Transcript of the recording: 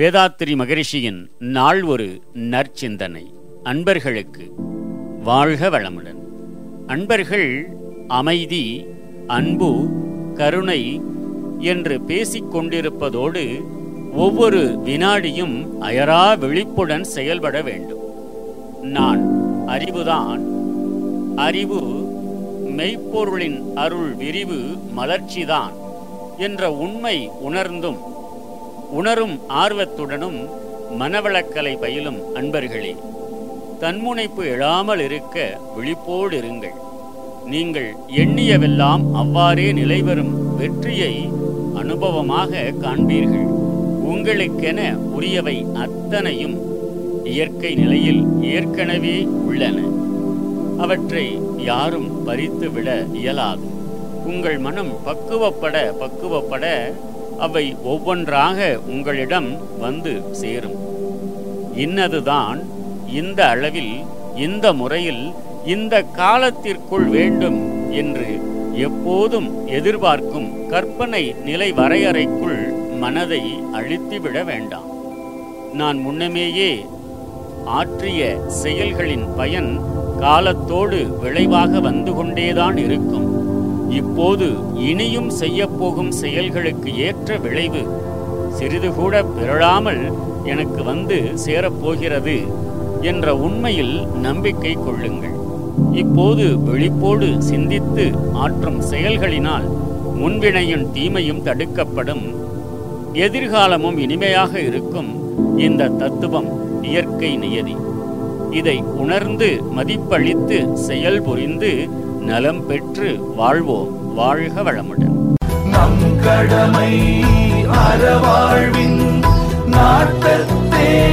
வேதாத்திரி மகரிஷியின் நாள் ஒரு நற்சிந்தனை. அன்பர்களுக்கு வாழ்க வளமுடன். அன்பர்கள் அமைதி அன்பு கருணை என்று பேசிக் கொண்டிருப்பதோடு ஒவ்வொரு வினாடியும் அயரா விழிப்புடன் செயல்பட வேண்டும். நான் அறிவுதான். அறிவு மெய்ப்பொருளின் அருள் விரிவு மலர்ச்சிதான் என்ற உண்மை உணர்ந்தும் உணரும் ஆர்வத்துடனும் மனவளக்கலை பயிலும் அன்பர்களே தன்முனைப்பு எழாமல் இருக்க விழிப்போடு இருங்கள். நீங்கள் எண்ணியவெல்லாம் அவ்வாறே நிலைவரும் வெற்றியை அனுபவமாக காண்பீர்கள். உங்களுக்கென உரியவை அத்தனையும் இயற்கை நிலையில் ஏற்கனவே உள்ளன. அவற்றை யாரும் பறித்துவிட இயலாது. உங்கள் மனம் பக்குவப்பட பக்குவப்பட அவை ஒவ்வொன்றாக உங்களிடம் வந்து சேரும். இன்னதுதான் இந்த அளவில் இந்த முறையில் இந்த காலத்திற்குள் வேண்டும் என்று எப்போதும் எதிர்பார்க்கும் கற்பனை நிலை வரையறைக்குள் மனதை அழித்துவிட வேண்டாம். நான் முன்னமேயே ஆற்றிய செயல்களின் பயன் காலத்தோடு விளைவாக வந்து கொண்டேதான் இருக்கும். இப்போது இனியும் செய்யப்போகும் செயல்களுக்கு ஏற்ற விளைவு சிறிது கூட பிறழாமல் எனக்கு வந்து சேரப்போகிறது என்ற உண்மையில் நம்பிக்கை கொள்ளுங்கள். இப்போது விழிப்போடு சிந்தித்து ஆற்றும் செயல்களினால் முன்வினையும் தீமையும் தடுக்கப்படும். எதிர்காலமும் இனிமையாக இருக்கும் இந்த தத்துவம் இயற்கை நியதி. இதை உணர்ந்து மதிப்பளித்து செயல் புரிந்து நலம் பெற்று வாழ்வோம். வாழ்க வளமுடன். நம் கடமை அறவாழ்வின் நாட்டத்தே.